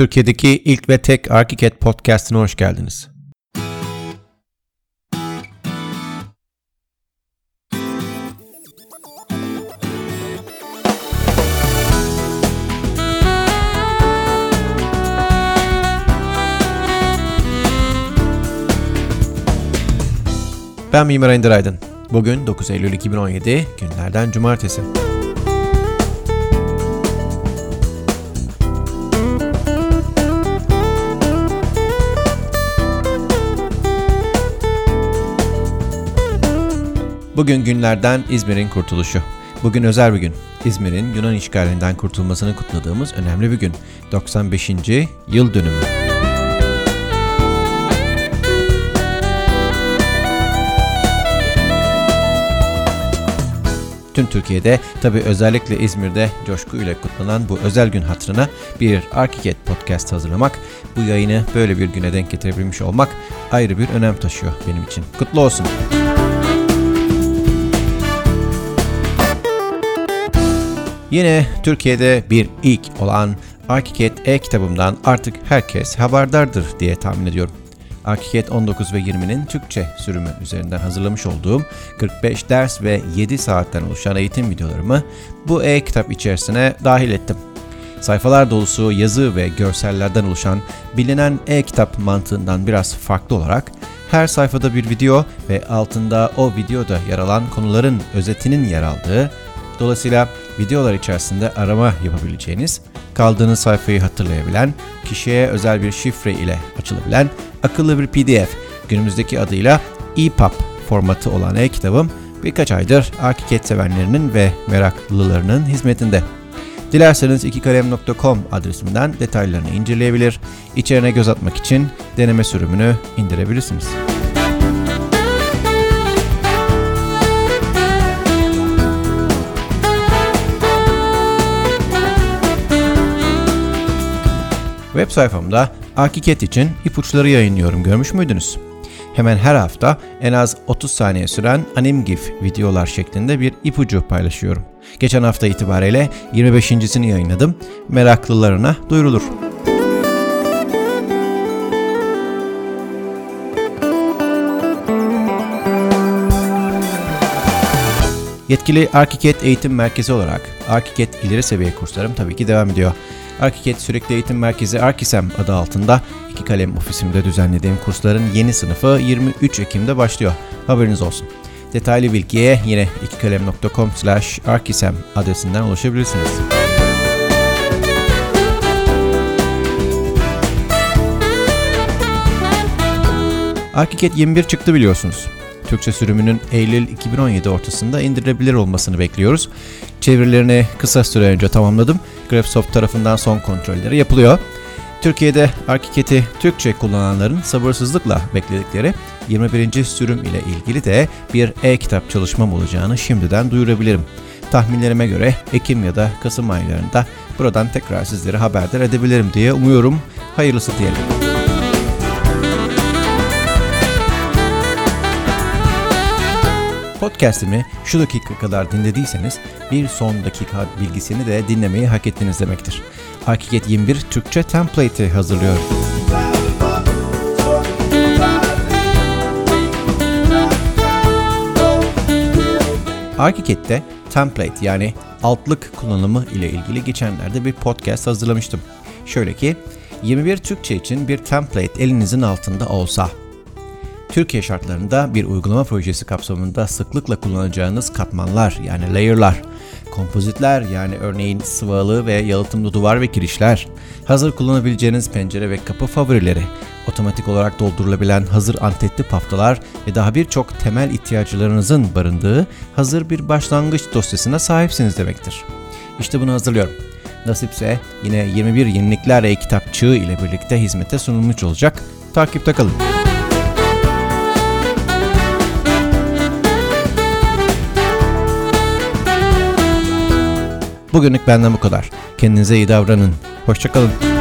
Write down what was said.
Türkiye'deki ilk ve tek Arkiket podcast'ine hoş geldiniz. Ben Mimar Ender Aydın. Bugün 9 Eylül 2017 günlerden cumartesi. Bugün günlerden İzmir'in kurtuluşu. Bugün özel bir gün. İzmir'in Yunan işgalinden kurtulmasını kutladığımız önemli bir gün. 95. yıl dönümü. Tüm Türkiye'de tabi özellikle İzmir'de coşkuyla kutlanan bu özel gün hatırına bir Arkiket podcast hazırlamak, bu yayını böyle bir güne denk getirebilmiş olmak ayrı bir önem taşıyor benim için. Kutlu olsun. Yine Türkiye'de bir ilk olan Arkiket e-kitabımdan artık herkes haberdardır diye tahmin ediyorum. Arkiket 19 ve 20'nin Türkçe sürümü üzerinden hazırlamış olduğum 45 ders ve 7 saatten oluşan eğitim videolarımı bu e-kitap içerisine dahil ettim. Sayfalar dolusu yazı ve görsellerden oluşan bilinen e-kitap mantığından biraz farklı olarak her sayfada bir video ve altında o videoda yer alan konuların özetinin yer aldığı, dolayısıyla videolar içerisinde arama yapabileceğiniz, kaldığınız sayfayı hatırlayabilen, kişiye özel bir şifre ile açılabilen akıllı bir PDF, günümüzdeki adıyla EPUB formatı olan e-kitabım birkaç aydır Arkiket sevenlerinin ve meraklılarının hizmetinde. Dilerseniz ikikalem.com adresinden detaylarını inceleyebilir, içerine göz atmak için deneme sürümünü indirebilirsiniz. Web sayfamda Arkiket için ipuçları yayınlıyorum görmüş müydünüz? Hemen her hafta en az 30 saniye süren anim gif videolar şeklinde bir ipucu paylaşıyorum. Geçen hafta itibariyle 25.sini yayınladım. Meraklılarına duyurulur. Yetkili Arkiket Eğitim Merkezi olarak Arkiket ileri seviye kurslarım tabii ki devam ediyor. Arkiket Sürekli Eğitim Merkezi Arkisem adı altında iki kalem ofisimde düzenlediğim kursların yeni sınıfı 23 Ekim'de başlıyor. Haberiniz olsun. Detaylı bilgiye yine ikikalem.com slash arkisem adresinden ulaşabilirsiniz. Arkiket 21 çıktı biliyorsunuz. Türkçe sürümünün Eylül 2017 ortasında indirilebilir olmasını bekliyoruz. Çevirilerini kısa süre önce tamamladım. Graphisoft tarafından son kontrolleri yapılıyor. Türkiye'de Arkiket'i Türkçe kullananların sabırsızlıkla bekledikleri 21. sürüm ile ilgili de bir e-kitap çalışmam olacağını şimdiden duyurabilirim. Tahminlerime göre Ekim ya da Kasım aylarında buradan tekrar sizleri haberdar edebilirim diye umuyorum. Hayırlısı diyelim. Podcast'imi şu dakika kadar dinlediyseniz bir son dakika bilgisini de dinlemeyi hak ettiniz demektir. Arkiket 21 Türkçe template'i hazırlıyor. Arkiket'te template yani altlık kullanımı ile ilgili geçenlerde bir podcast hazırlamıştım. Şöyle ki 21 Türkçe için bir template elinizin altında olsa Türkiye şartlarında bir uygulama projesi kapsamında sıklıkla kullanacağınız katmanlar yani layer'lar, kompozitler yani örneğin sıvalı ve yalıtımlı duvar ve kirişler, hazır kullanabileceğiniz pencere ve kapı favorileri, otomatik olarak doldurulabilen hazır antetli paftalar ve daha birçok temel ihtiyaçlarınızın barındığı hazır bir başlangıç dosyasına sahipsiniz demektir. İşte bunu hazırlıyorum. Nasipse yine 21 yenilikler e-kitapçığı ile birlikte hizmete sunulmuş olacak. Takipte kalın. Bugünlük benden bu kadar. Kendinize iyi davranın. Hoşçakalın.